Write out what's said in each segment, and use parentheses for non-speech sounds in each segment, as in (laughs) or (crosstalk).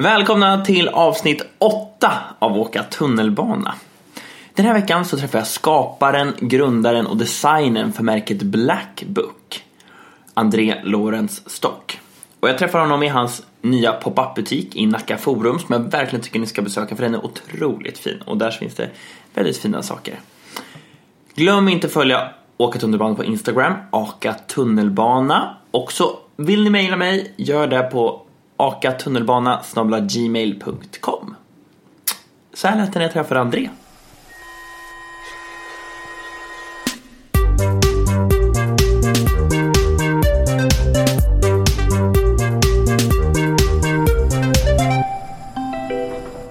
Välkomna till avsnitt 8 av Åka tunnelbana. Den här veckan så träffar jag skaparen, grundaren och designern för märket Black Book, André Lorenz Stock. Och jag träffar honom i hans nya pop-up butik i Nacka Forum som jag verkligen tycker ni ska besöka för den är otroligt fin och där finns det väldigt fina saker. Glöm inte att följa Åka tunnelbana på Instagram, Aka tunnelbana. Och så vill ni mejla mig, gör det på akatunnelbana gmail.com. Så här lät det när jag träffade André.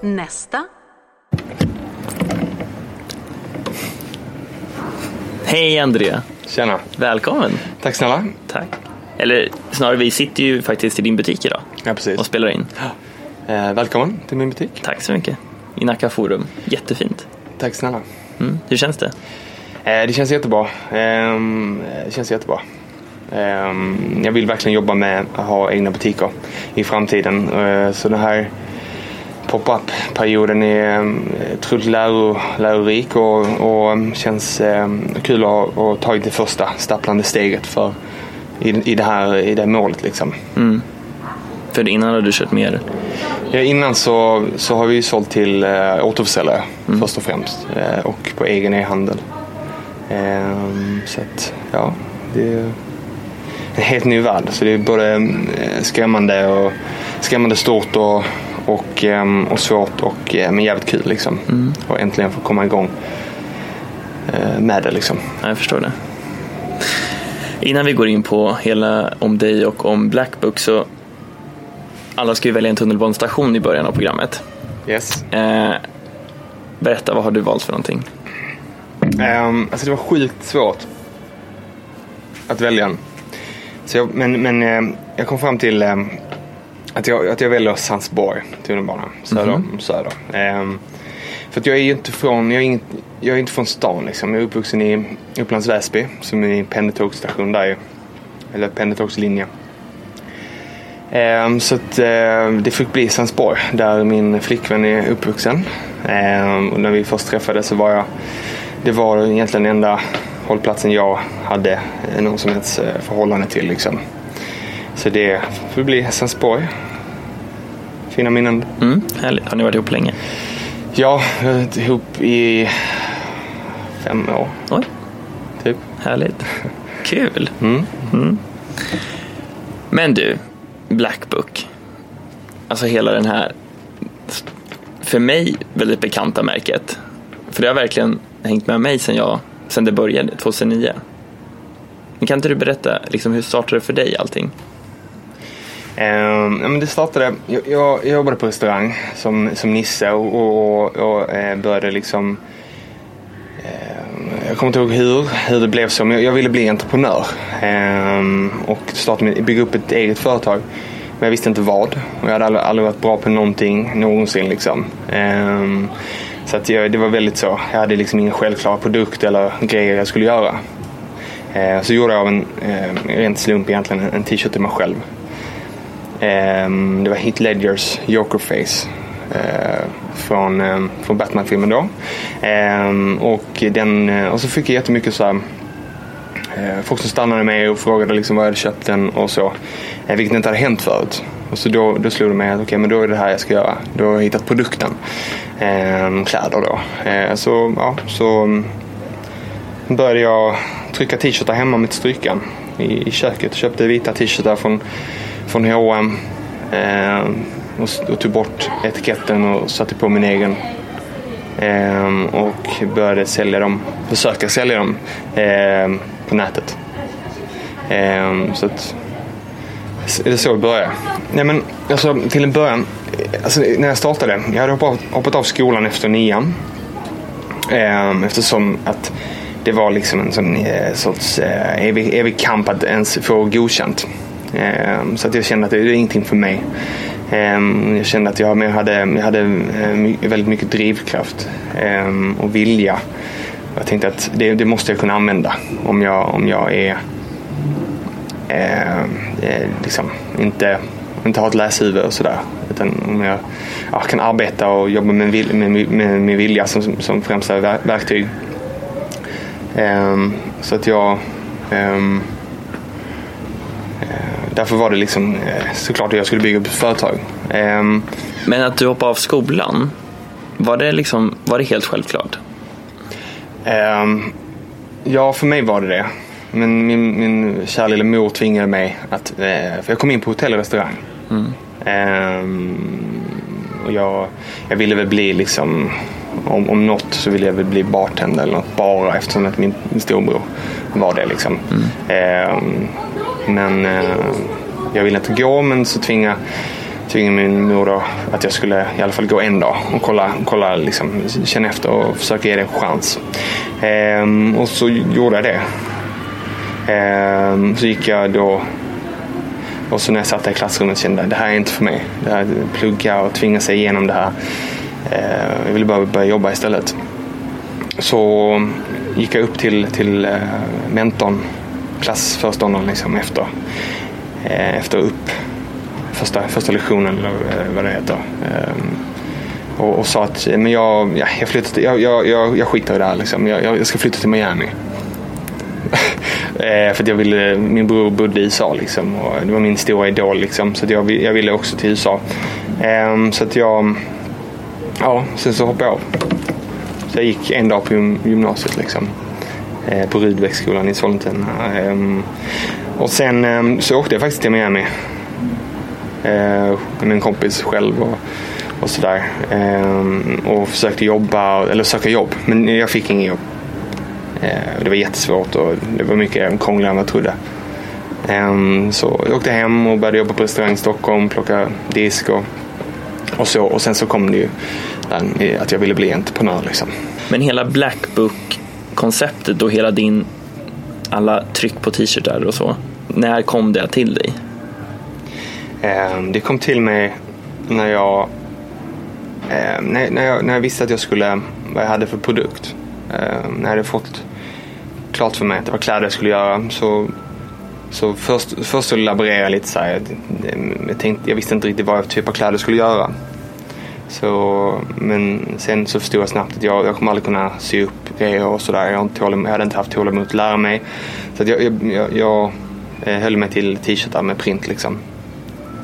Nästa. Hej André! Tjena. Välkommen! Tack snälla. Tack. Eller snarare, vi sitter ju faktiskt i din butik idag Ja, precis. och spelar in. Eh, välkommen till min butik. Tack så mycket. I Nacka Forum. Jättefint. Tack snälla. Mm. Hur känns det? Eh, det känns jättebra. Ehm, det känns jättebra. Ehm, jag vill verkligen jobba med att ha egna butiker i framtiden. Eh, så den här pop-up-perioden är eh, otroligt läro, lärorik och, och känns eh, kul att ha tagit det första stapplande steget för, i, i, det här, i det målet. Liksom. För innan har du kört mer. Ja, innan så, så har vi ju sålt till eh, återförsäljare först och främst eh, och på egen e-handel. Ehm, så att ja, det är en helt ny värld. Så det är både eh, skrämmande och skrämmande stort och, och, ehm, och svårt och eh, men jävligt kul liksom. Och äntligen få komma igång eh, med det liksom. Ja, jag förstår det. Innan vi går in på hela om dig och om Blackbook så alla ska ju välja en tunnelbanestation i början av programmet. Yes. Eh, berätta, vad har du valt för någonting? Um, alltså det var sjukt svårt att välja en. Så jag, men men eh, jag kom fram till eh, att, jag, att jag väljer Sandsborg tunnelbana. Söder. Mhm. söder. Ehm, för att jag är ju inte från, jag är inget, jag är inte från stan liksom. Jag är uppvuxen i Upplands Väsby som är en pendeltågsstation där. ju. Eller pendeltågslinje. Ehm, så att eh, det fick bli Sandsborg där min flickvän är uppvuxen. Ehm, och när vi först träffades så var jag, det var egentligen den enda hållplatsen jag hade någon som helst eh, förhållande till liksom. Så det får bli Sandsborg. Fina minnen. Mm, härligt. Har ni varit ihop länge? Ja, vi har varit ihop i fem år Oj, typ. härligt. (laughs) Kul. Mm. Mm. Men du, Black Book, Alltså hela den här, för mig väldigt bekanta märket. För det har verkligen hängt med mig sedan, jag, sedan det började, 2009. Men kan inte du berätta, liksom, hur startade det för dig allting? Um, ja, men det startade, jag, jag, jag jobbade på restaurang som, som Nisse och, och, och eh, började liksom jag kommer inte ihåg hur, hur det blev så, men jag, ville bli entreprenör. Ehm, och starta med, bygga upp ett eget företag. Men jag visste inte vad. Och jag hade aldrig, aldrig varit bra på någonting någonsin. Liksom. Ehm, så att jag, det var väldigt så. Jag hade liksom ingen självklar produkt eller grejer jag skulle göra. Ehm, så gjorde jag av en eh, rent slump egentligen en t-shirt till mig själv. Ehm, det var Hit Ledgers Jokerface. Face Eh, från, eh, från Batman-filmen då. Eh, och, den, eh, och så fick jag jättemycket så här, eh, folk som stannade med och frågade liksom var jag hade köpt den och så. Eh, vilket inte hade hänt förut. Och så då, då slog det mig att okej, okay, men då är det här jag ska göra. Då har jag hittat produkten. Eh, kläder då. Eh, så, ja, så mm, började jag trycka t-shirtar hemma med strykan i, i köket. Köpte vita t-shirtar från, från H&M eh, och, och tog bort etiketten och satte på min egen Ehm, och började sälja dem, försöka sälja dem ehm, på nätet. Ehm, så att, det är så det började. Nej, men, alltså, till en början, eh, alltså, när jag startade, jag hade hoppat, hoppat av skolan efter nian. Ehm, eftersom att det var liksom en sån eh, sorts eh, evig, evig kamp att ens få godkänt. Ehm, så att jag kände att det är ingenting för mig. Ehm, jag kände att jag hade, jag hade eh, väldigt mycket drivkraft ehm, och vilja. Jag tänkte att det, det måste jag kunna använda om jag, om jag är ehm, eh, liksom inte, inte har ett läshuvud och sådär. Utan om jag ja, kan arbeta och jobba med, med, med, med vilja som, som främsta verktyg. Så att jag därför var det liksom eh, såklart att jag skulle bygga upp ett företag. Ehm, Men att du hoppade av skolan, var det, liksom, var det helt självklart? Ehm, ja, för mig var det det. Men min, min kära lilla mor tvingade mig att, eh, för jag kom in på hotell och restaurang. Mm. Um, och jag, jag ville väl bli liksom, om, om något så ville jag väl bli bartender eller något bara eftersom att min, storbror var det liksom. Mm men eh, jag ville inte gå men så tvingade, tvingade min mor då att jag skulle i alla fall gå en dag och kolla, kolla liksom, känna efter och försöka ge det en chans. Ehm, och så gjorde jag det. Ehm, så gick jag då och så när jag satt där i klassrummet kände jag det här är inte för mig. Det här, plugga och tvinga sig igenom det här. Ehm, jag ville bara börja jobba istället. Så gick jag upp till, till eh, mentorn klassföreståndaren liksom efter, eh, efter upp första, första lektionen eller eh, vad det heter. Ehm, och, och sa att men jag, ja, jag, flyttar, jag, jag, jag, jag skiter i det här. Liksom. Jag, jag ska flytta till Miami. (laughs) Eh, för att jag ville, min bror bodde i USA liksom, och det var min stora idol. Liksom, så jag, jag ville också till USA. Um, ehm, så att jag, ja, sen så hoppade jag av. Så jag gick en dag på gymnasiet. Liksom. Eh, på Rudbecksskolan i Sollentuna. Ehm, och sen ehm, så åkte jag faktiskt till Miami eh, med en kompis själv och, och sådär. Ehm, och försökte jobba, eller söka jobb, men jag fick inget jobb. Eh, det var jättesvårt och det var mycket krångligare än vad jag trodde. Så jag åkte hem och började jobba på restaurang i Stockholm, plocka disk och, och så. Och sen så kom det ju att jag ville bli entreprenör. Liksom. Men hela Blackbook konceptet och hela din, alla tryck på t-shirtar och så, när kom det till dig? Ehm, det kom till mig när jag, ehm, när, jag, när jag visste att jag skulle, vad jag hade för produkt. Ehm, när jag hade fått klart för mig att det var kläder jag skulle göra så så först, först så laborerade jag lite så här. Jag, tänkte, jag visste inte riktigt vad jag typ av kläder jag skulle göra. Så, men sen så förstod jag snabbt att jag, jag kommer aldrig kunna sy upp grejer och sådär. Jag, jag hade inte haft tålamod att lära mig. Så jag, jag, jag, jag eh, höll mig till t-shirtar med print liksom.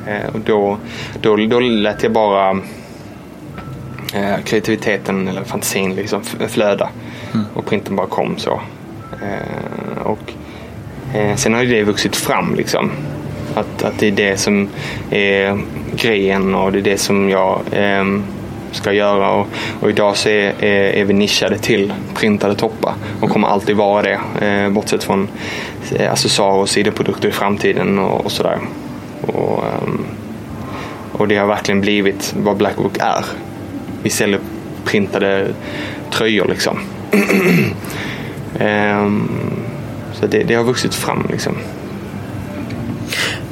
Eh, och då, då, då lät jag bara eh, kreativiteten eller fantasin liksom flöda. Mm. Och printen bara kom så. och sen har ju det vuxit fram liksom. Att, att det är det som är grejen och det är det som jag eh, ska göra. Och, och idag så är, är, är, vi nischade till printade toppar och kommer alltid vara det. Eh, bortsett från eh, accessoarer och sidoprodukter i framtiden och, och sådär. Och, um, och det har verkligen blivit vad Blackbook är. Vi säljer printade tröjor liksom. um, (clears throat) så det, det, har vuxit fram liksom.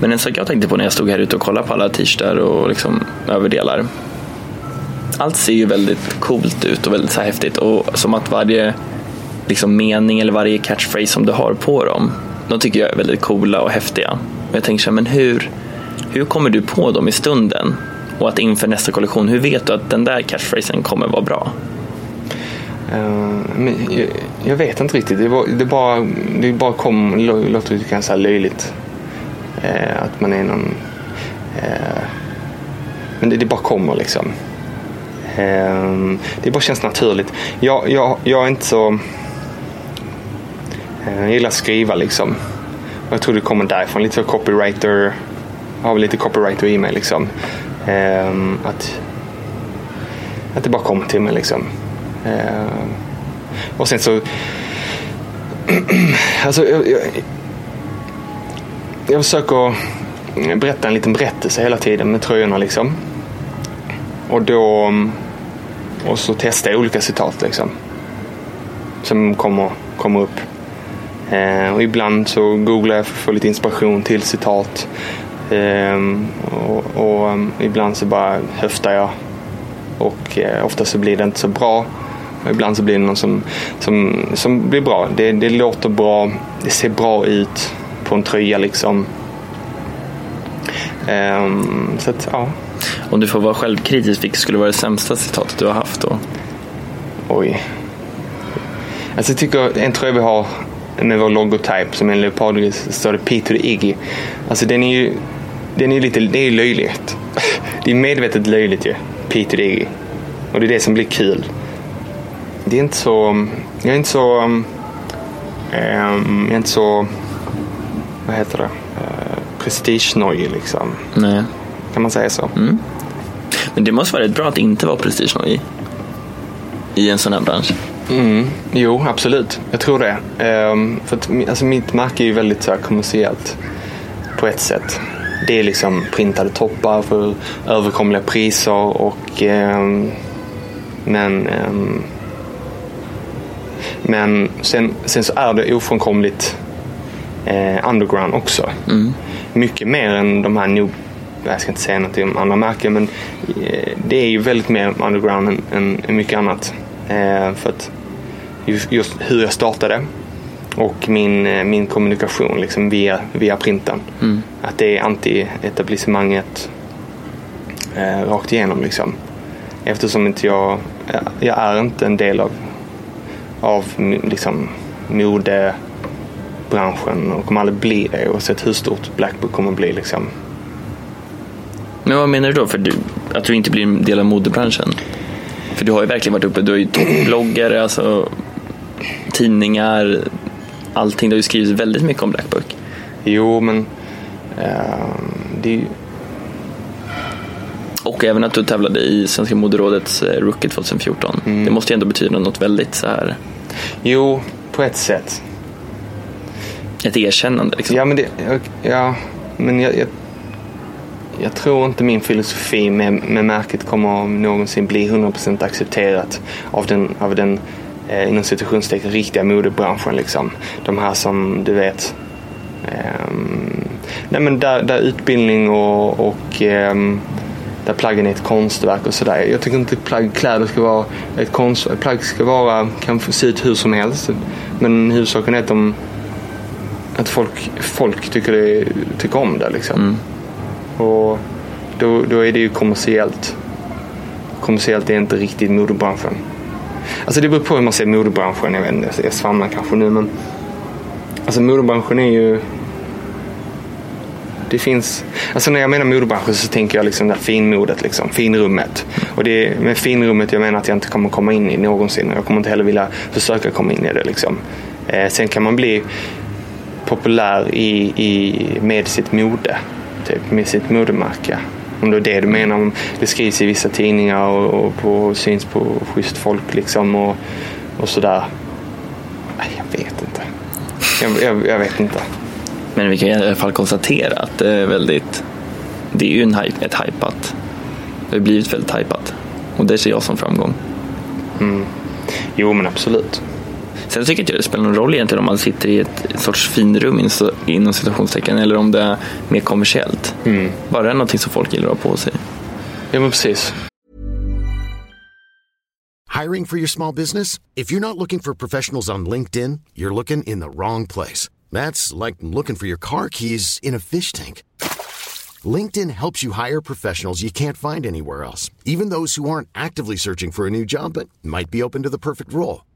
Men en sak jag tänkte på när jag stod här ute och kollade på alla t-shirtar och liksom överdelar. Allt ser ju väldigt coolt ut och väldigt så häftigt och som att varje liksom mening eller varje catchphrase som du har på dem, de tycker jag är väldigt coola och häftiga. Men jag tänker så här, men hur, hur kommer du på dem i stunden? Och att inför nästa kollektion, hur vet du att den där catchphrasen kommer vara bra? Uh, men, jag, jag vet inte riktigt. Det, var, det bara, det bara kom, låter lite ganska löjligt. Eh, att man är någon... Eh, men det, det bara kommer liksom. Ehm, det bara känns naturligt. Jag, jag, jag är inte så... Eh, jag gillar att skriva liksom. Jag tror det kommer därifrån. Lite copywriter. Jag har väl lite copywriter i mig liksom. Ehm, att, att det bara kommer till mig liksom. Ehm, och sen så... (clears throat) alltså, jag, jag, jag försöker berätta en liten berättelse hela tiden med tröjorna liksom. Och då... Och så testar jag olika citat liksom. Som kommer, kommer upp. Eh, och ibland så googlar jag för att få lite inspiration till citat. Eh, och, och um, ibland så bara höftar jag. Och eh, ofta så blir det inte så bra. Och ibland så blir det någon som, som, som blir bra. Det, det låter bra. Det ser bra ut på en tröja liksom. Ehm, så att, ja. Om du får vara självkritisk, vilket skulle vara det sämsta citatet du har haft då? Oj. Alltså jag tycker en tröja vi har med vår logotyp som är en leopardgris står det P to the Iggy. Alltså den är ju den är lite, det är löjligt. (laughs) Det är medvetet löjligt ju. P to the Iggy. Och det är det som blir kul. Det är inte så, jag är inte så, um, jag är inte så, vad heter det, uh, prestigenojig liksom. Nej. Kan man säga så? Men det måste vara rätt bra att inte vara prestigenojig i en sån här bransch. Mm, jo, absolut. Jag tror det. Ehm, för att, alltså, mitt märke är ju väldigt så här, kommersiellt på ett sätt. Det är liksom printade toppar för överkomliga priser och ehm, men ehm, men sen, sen så är det ofrånkomligt eh, underground också. Mycket mer än de här new, jag ska inte säga något om andra märken men eh, det är ju väldigt mer underground än, än, än mycket annat. Eh, för att just, just hur jag startade och min, eh, min kommunikation liksom via, via printen. Att det är anti-etablissemanget eh, rakt igenom liksom. Eftersom inte jag, jag är inte en del av, av liksom, modebranschen och kommer aldrig bli det oavsett hur stort Blackbook kommer bli. Liksom. Men vad menar du då? För du, att du inte blir en del av modebranschen? För du har ju verkligen varit uppe, du är ju toppbloggare, alltså tidningar, allting. Det har ju skrivits väldigt mycket om Blackbook. Jo, men ehm, det är ju Och även att du tävlade i Svenska moderådets eh, Rookie 2014. Det måste ju ändå betyda något väldigt så här, Jo, på ett sätt. ett erkännande. Liksom. Ja, men, det, ja, men jag, jag, jag tror inte min filosofi med, med märket kommer någonsin bli 100% accepterat av den, av den eh, inom citationstecken riktiga modebranschen. Liksom. De här som du vet eh, nej, men där, där utbildning och, och eh, där plaggen är ett konstverk och sådär. Jag tycker inte plagg, kläder ska vara ett konstverk. Plagg ska vara, kan få se ut hur som helst. Men huvudsaken är att de att folk, folk tycker, det, tycker om det. Liksom. Mm. Och då, då är det ju kommersiellt. Kommersiellt är inte riktigt modebranschen. Alltså det beror på hur man ser modebranschen. Jag vet inte, jag svamlar kanske nu men. Alltså modebranschen är ju. Det finns, alltså när jag menar modebranschen så tänker jag liksom det här finmodet, liksom, finrummet. Och det är med finrummet jag menar att jag inte kommer komma in i någonsin. Jag kommer inte heller vilja försöka komma in i det. Liksom. Eh, sen kan man bli populär i, i, med sitt mode. Typ, med sitt modemärke. Om det är det du menar. Om det skrivs i vissa tidningar och, och på, syns på schysst folk liksom och, och sådär. Jag vet inte. Jag, jag, jag vet inte. Men vi kan i alla fall konstatera att det är väldigt, det är ju en hype, ett hypat. Det har blivit väldigt hypat. Och det ser jag som framgång. Jo men absolut. Sen tycker jag inte det spelar någon roll egentligen om man sitter i ett sorts finrum in- inom citationstecken eller om det är mer kommersiellt. Bara det är någonting som folk gillar att ha på sig. Ja men precis. Hiring for your small business? If you're not looking for professionals on LinkedIn, you're looking in the wrong place. That's like looking for your car keys in a fish tank. LinkedIn helps you hire professionals you can't find anywhere else, even those who aren't actively searching for a new job but might be open to the perfect role.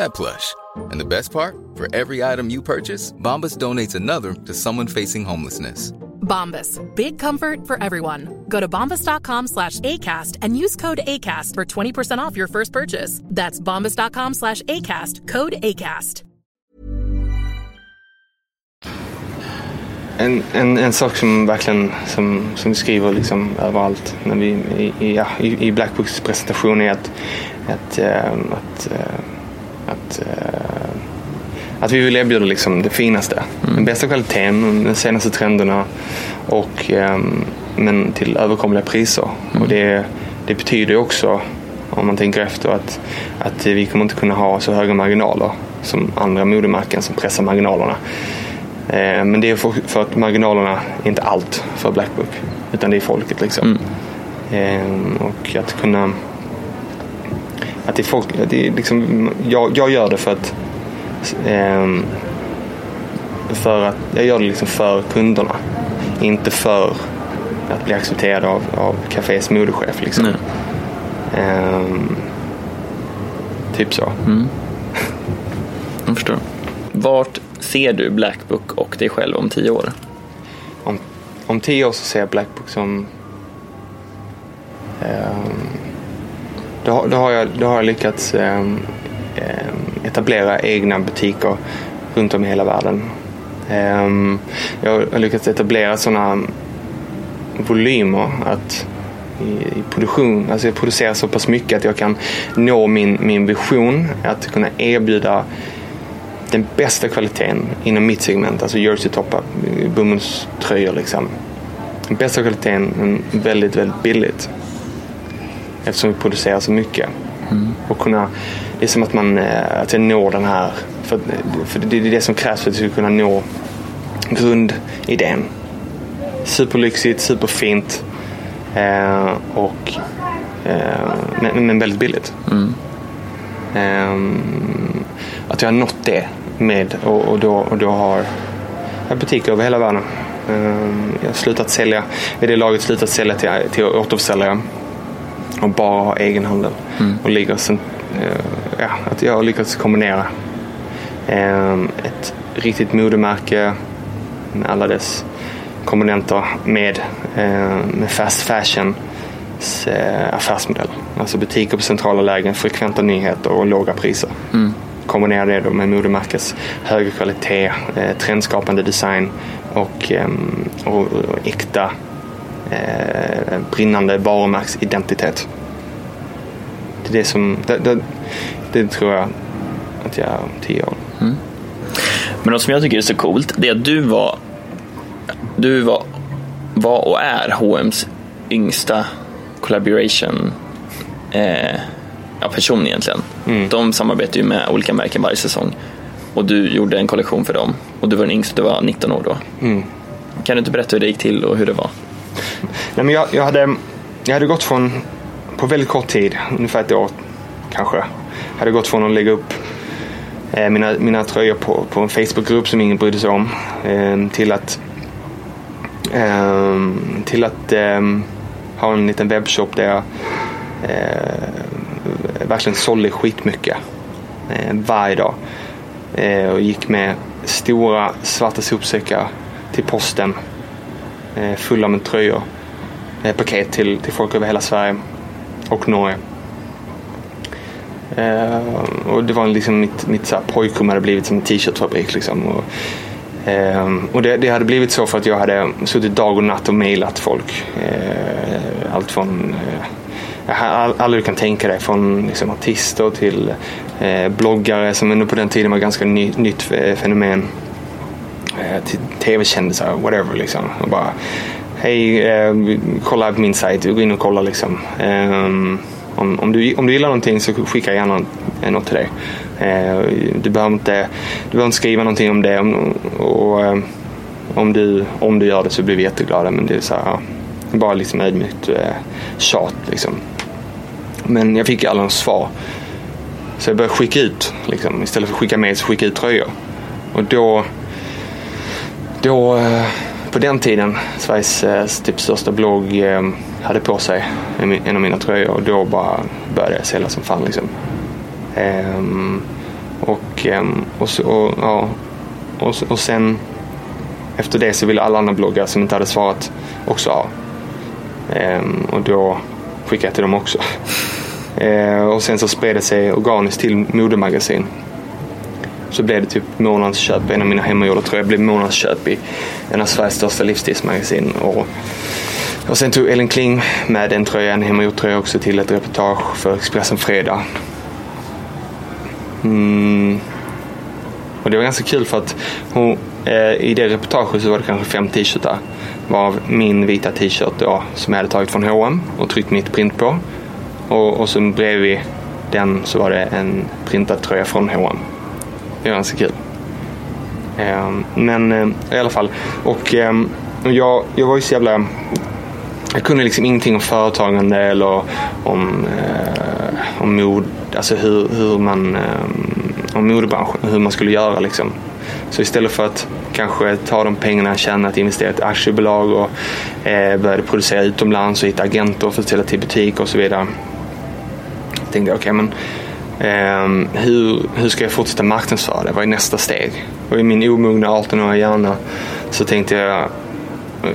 that plush. And the best part? For every item you purchase, Bombas donates another to someone facing homelessness. Bombas. Big comfort for everyone. Go to bombas.com slash ACAST and use code ACAST for 20% off your first purchase. That's bombas.com slash ACAST. Code ACAST. En, en, en sak som verkligen som, som vi skriver liksom överallt när vi, i, ja, i, i Black presentation är att, att, äh, att, äh, att, äh, att vi vill erbjuda liksom det finaste. Mm. Den bästa kvaliteten, de senaste trenderna och, ähm, men till överkomliga priser. Mm. Och det, det betyder också om man tänker efter att, att vi kommer inte kunna ha så höga marginaler som andra modemärken som pressar marginalerna. Eh, men det är för, för, att marginalerna är inte allt för Blackbook. Utan det är folket liksom. Mm. Eh, och att kunna... Att det är folk, det är liksom, jag, jag gör det för att... Eh, för att jag gör det liksom för kunderna. Inte för att bli accepterad av, av Cafés modechef. Liksom. Mm. typ så. Mm. (laughs) Jag förstår. Vart ser du Blackbook och dig själv om tio år? Om, om tio år så ser jag Blackbook som... Um, då, då, har jag, då har jag lyckats um, etablera egna butiker runt om i hela världen. Um, jag har lyckats etablera sådana volymer att i, produktion, alltså jag producerar så pass mycket att jag kan nå min, min vision att kunna erbjuda den bästa kvaliteten inom mitt segment, alltså jerseytoppar, bomullströjor liksom. Den bästa kvaliteten, men väldigt, väldigt billigt. Eftersom vi producerar så mycket. Mm. Och kunna, det är som att man eh, att jag når den här, för, för det är det som krävs för att vi ska kunna nå grundidén. Superlyxigt, superfint eh, och eh, men, men, väldigt billigt. Mm. Eh, att jag har nått det med och, och, då, och då har jag butiker över hela världen. Eh, jag har slutat sälja, Vid det laget slutat sälja till, till återförsäljare och bara ha egenhandel. Mm. Och sen, eh, ja, att jag har lyckats kombinera ehm, ett riktigt modemärke med alla dess komponenter med, eh, med fast fashion eh, affärsmodell. Alltså butiker på centrala lägen, frekventa nyheter och låga priser. Mm kombinera det då med modemärkets höga kvalitet, eh, trendskapande design och, eh, och, och äkta eh, brinnande varumärksidentitet. Det är det som, det, det, det tror jag att jag är om tio år. Mm. Men något som jag tycker är så coolt, det är att du var, du var, var och är H&M's yngsta collaboration eh, ja, person egentligen. Mm. De samarbetar ju med olika märken varje säsong. Och du gjorde en kollektion för dem. Och du var den yngsta, du var 19 år då. Mm. Kan du inte berätta hur det gick till och hur det var? Nej, men jag, jag, hade, jag hade gått från, på väldigt kort tid, ungefär ett år kanske, hade gått från att lägga upp eh, mina, mina tröjor på, på en Facebookgrupp som ingen brydde sig om eh, till att, eh, till att eh, ha en liten webbshop där jag eh, verkligen sålde skitmycket. Eh, varje dag. Eh, och gick med stora svarta sopsäckar till posten. Eh, fulla med tröjor. Eh, paket till, till folk över hela Sverige och Norge. Eh, och det var liksom mitt, mitt pojkrum hade blivit som en t-shirtfabrik. Liksom. Och eh, och det, det hade blivit så för att jag hade suttit dag och natt och mejlat folk. Eh, allt från eh, all, alla du kan tänka dig från liksom, artister till eh, bloggare som ändå på den tiden var ganska ny, nytt eh, fenomen. Eh, till tv-kändisar, whatever liksom. Och bara, hej, eh, kolla på min sajt, gå in och kolla liksom. Um, om, om, du, om du gillar någonting så skicka gärna något till dig. Uh, du, behöver inte, du behöver inte skriva någonting om det. Om, och, om, du, om du gör det så blir vi jätteglada. Men det är så här, bara liksom ödmjukt uh, tjat. Liksom. Men jag fick aldrig något svar. Så jag började skicka ut. Liksom. Istället för att skicka med så skicka ut tröjor. Och då, då eh, på den tiden, Sveriges eh, typ största blogg eh, hade på sig en av mina tröjor och då bara började jag sälja som fan liksom. Ehm, och, ehm, och, och, ja, och, och sen efter det så ville alla andra bloggar som inte hade svarat också ha. Ehm, och då skickade jag till dem också. (laughs) Ehm, och sen så spred det sig organiskt till modemagasin så blev det typ månadsköp. En av mina hemmagjorda tröjor blev månadsköp i en av Sveriges största livsstilsmagasin. Och, och sen tog Ellen Kling med en tröja, en hemmagjord tröja också till ett reportage för Expressen Fredag. Mm. Och det var ganska kul för att hon, eh, i det reportaget så var det kanske fem t-shirtar. Varav min vita t-shirt då som jag hade tagit från H&M och tryckt mitt print på. Och, och sen bredvid den så var det en printad tröja från H&M det är ganska kul. Ehm, men ehm, i alla fall. Ehm, och jag, jag var ju så jävla... Jag kunde liksom ingenting om företagande eller om, eh, om mod, alltså hur, hur man, om modebranschen, hur man skulle göra liksom. Så istället för att kanske ta de pengarna jag tjänat, investera i ett aktiebolag och eh, började producera utomlands och hitta agenter för att sälja till butik och så vidare. Tänkte jag, okej okay, men Um, hur, hur ska jag fortsätta marknadsföra det? Vad är nästa steg? Och i min omogna 18-åriga hjärna så tänkte jag uh,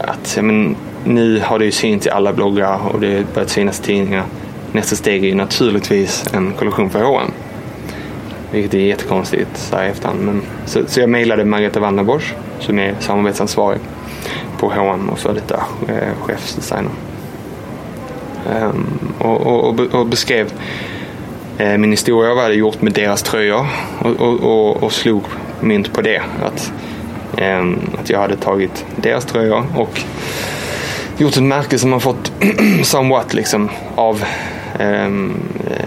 att ja, men, nu har det ju synts i alla bloggar och det har börjat synas i tidningar. Nästa steg är ju naturligtvis en kollektion för H&M. Vilket är jättekonstigt så här i efterhand. Men, så, så jag mejlade Margareta Wanderbosch som är samarbetsansvarig på H&M och för detta eh, chefsdesigner. Um, och, och, och, beskrev Eh, min historia vad jag hade gjort med deras tröjor och, och, och, och slog mynt på det. Att, ehm, att jag hade tagit deras tröjor och gjort ett märke som har fått (clears throat) somewhat liksom av um,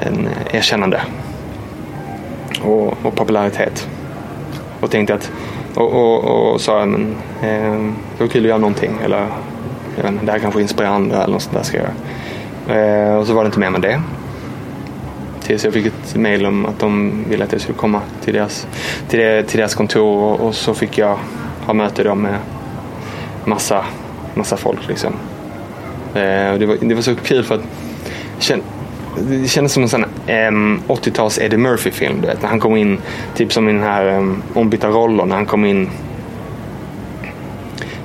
en erkännande och, och, popularitet. Och tänkte att och, och, och sa men um, det var kul att göra någonting eller jag inte, det här kanske inspirerar andra eller något sånt där ska jag göra. Uh, och så var det inte mer med det tills jag fick ett mail om att de ville att jag skulle komma till deras, till det, till deras kontor och, och, så fick jag ha möte då med massa, massa folk. Liksom. Eh, det, var, det var så kul för att det kändes som en sån um, 80-tals Eddie Murphy-film. Du vet, när han kom in, typ som i den här um, ombytta roller, när han kom in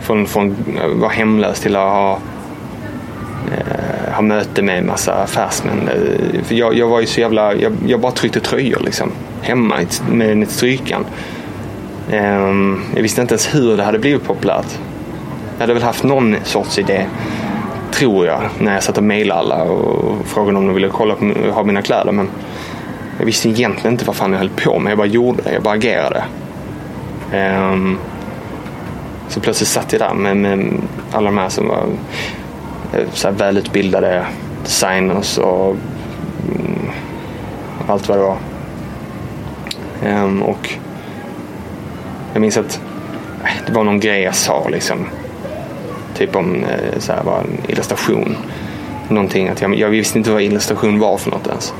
från, från att vara hemlös till att ha ha möte med en massa affärsmän. Eh, jag, jag var ju så jävla, jag, jag bara tryckte tröjor liksom. Hemma med ett strykan. Um, jag visste inte ens hur det hade blivit populärt. Jag hade väl haft någon sorts idé, tror jag, när jag satt och mejlade alla och frågade om de ville kolla på ha mina kläder. Men jag visste egentligen inte vad fan jag höll på med. Jag bara gjorde det, jag bara agerade. Um, så plötsligt satt jag där med, med alla de här som var Eh, så här välutbildade designers och mm, allt vad det var. Um, och jag minns att eh, det var någon grej jag sa liksom. Typ om eh, så här, var en illustration. Någonting att jag, jag visste inte vad illustration var för något ens.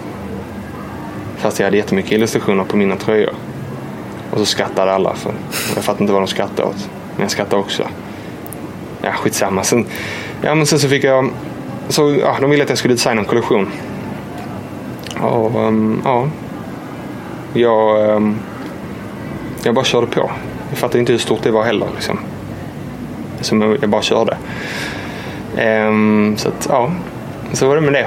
Fast jag hade jättemycket illustrationer på mina tröjor. Och så skrattade alla. För jag fattade inte vad de skrattade åt. Men jag skrattade också. Ja, skitsamma. Sen, Ja, men sen så fick jag... Så, ja, de ville att jag skulle designa en kollektion. Och um, ja. Jag, um, jag bara körde på. Jag fattade inte hur stort det var heller. Liksom. Så jag bara körde. Um, så att, ja. Så var det med det.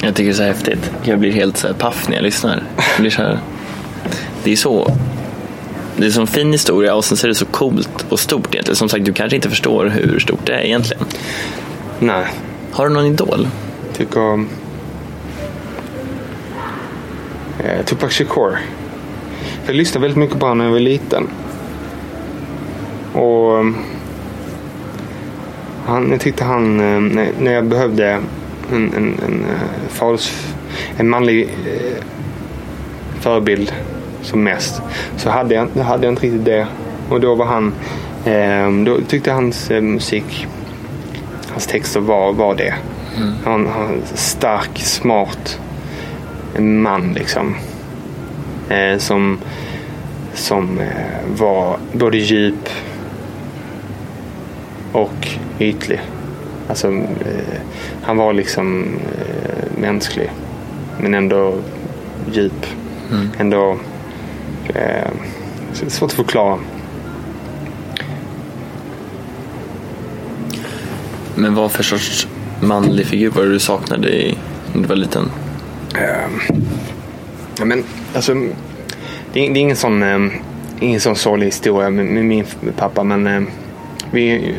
Jag tycker det är så häftigt. Jag blir helt så här paff när jag lyssnar. Jag blir så här, det är så det är en sån fin historia och sen så är det så coolt och stort egentligen. Som sagt, du kanske inte förstår hur stort det är egentligen. Nej, Har du någon idol? tycker... Eh, Tupac Shakur. Jag lyssnade väldigt mycket på honom när jag var liten. Och... um, Han, jag tyckte han, eh, när, jag behövde en, en, en, eh, en manlig eh, förebild som mest. Så hade jag, hade jag inte riktigt det. Och då var han, eh, då tyckte hans eh, musik, hans texter var, var det. Han, han stark, smart man liksom. Eh, som som eh, var både djup och ytlig. Alltså, eh, han var liksom eh, mänsklig men ändå djup. Ändå eh, svårt att förklara. Men vad för sorts manlig figur var det du saknade i, när du var liten? Ja, men alltså, det, är, det är ingen sån, eh, ingen sån sorglig historia med, med min pappa men eh, vi,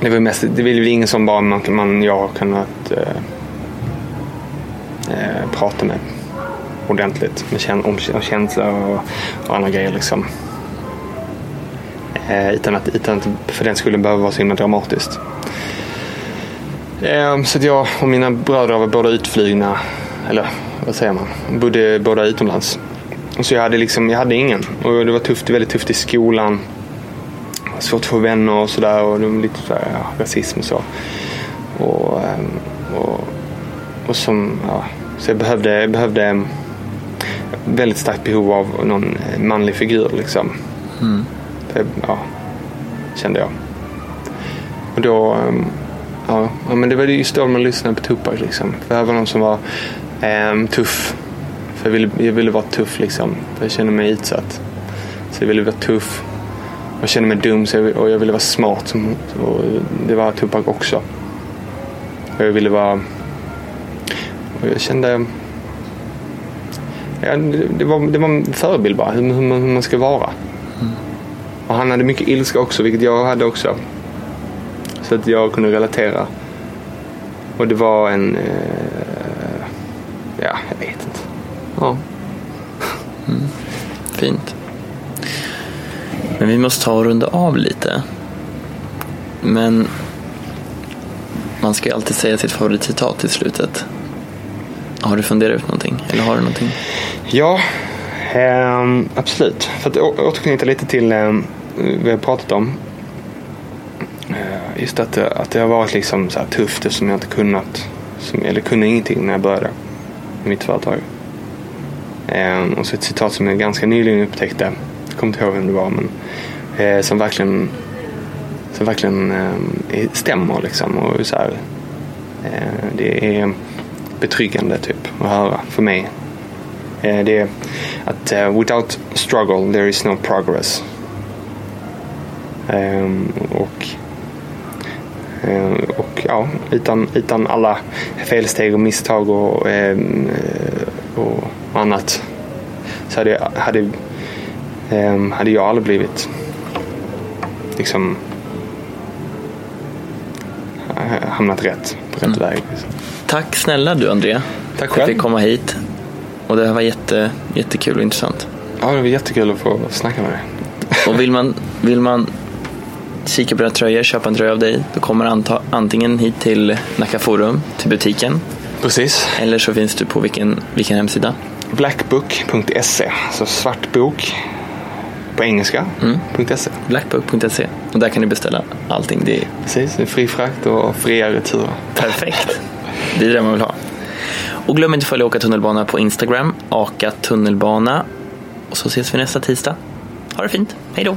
det var mest, det är väl ingen som bara man, man jag har kunnat eh, eh, prata med ordentligt med kän, om, känsla känslor och, och andra grejer liksom. Eh, utan, att, utan att för den skulle behöva vara så himla dramatiskt. Eh, Så att jag och mina bröder var båda utflygna, eller vad säger man, bodde båda utomlands. Så jag hade liksom, jag hade ingen. Och det var tufft, väldigt tufft i skolan. Svårt att få vänner och sådär och det var lite så här, ja, rasism och så. Och, ehm, och, och som, ja, så jag behövde, jag behövde väldigt starkt behov av någon eh, manlig figur liksom. Det, ja, kände jag. Och då, ehm, ja, men det var just då man lyssnade på Tupac liksom. För det var någon som var ehm, tuff. För jag ville, jag ville vara tuff liksom. För jag kände mig utsatt. Så jag ville vara tuff. Jag kände mig dum så jag, och jag ville vara smart. Som, och det var Tupac också. Och jag ville vara... Och jag kände... Ja, det, var, det var en förebild bara, hur, hur, man, hur man ska vara. Och han hade mycket ilska också, vilket jag hade också. Så att jag kunde relatera. Och det var en... Eh, ja, jag vet inte. Ja. Mm. Fint. Men vi måste ta och runda av lite. Men man ska ju alltid säga sitt favoritcitat i slutet. Har du funderat ut någonting? Eller har du någonting? Ja, ehm, absolut. För att återknyta lite till ehm, vad jag pratat om. Eh, just att, det- att det har varit liksom så här tufft eftersom jag inte kunnat, som, eller kunde ingenting när jag började med mitt företag. Ehm, och så ett citat som jag ganska nyligen upptäckte. Jag kommer inte ihåg vem det var men eh, som verkligen, som verkligen eh, stämmer liksom. Och så här, eh, det är betryggande typ att höra för mig. Eh, det är att eh, without struggle there is no progress. Ehm, och eh, och ja, utan, utan alla felsteg och misstag och, ehm, eh, och annat så hade, hade, ehm, hade jag aldrig blivit liksom hamnat rätt på rätt väg. Liksom. Tack snälla du Andrea. Tack För att själv. vi komma hit. Och det här var jätte, jättekul och intressant. Ja, det var jättekul att få snacka med dig. Och vill man, vill man kika på dina tröjor, köpa en tröja av dig, då kommer anta, antingen hit till Nacka Forum, till butiken. Precis. Eller så finns du på vilken, vilken hemsida? Blackbook.se, alltså svart bok på engelska. .se. Blackbook.se. Och där kan ni beställa allting. Det är Precis, det är fri frakt och fria returer. perfekt. Det är det man vill ha. Och glöm inte att följa Åka tunnelbana på Instagram, Aka tunnelbana. Och så ses vi nästa tisdag. Ha det fint. Hej då!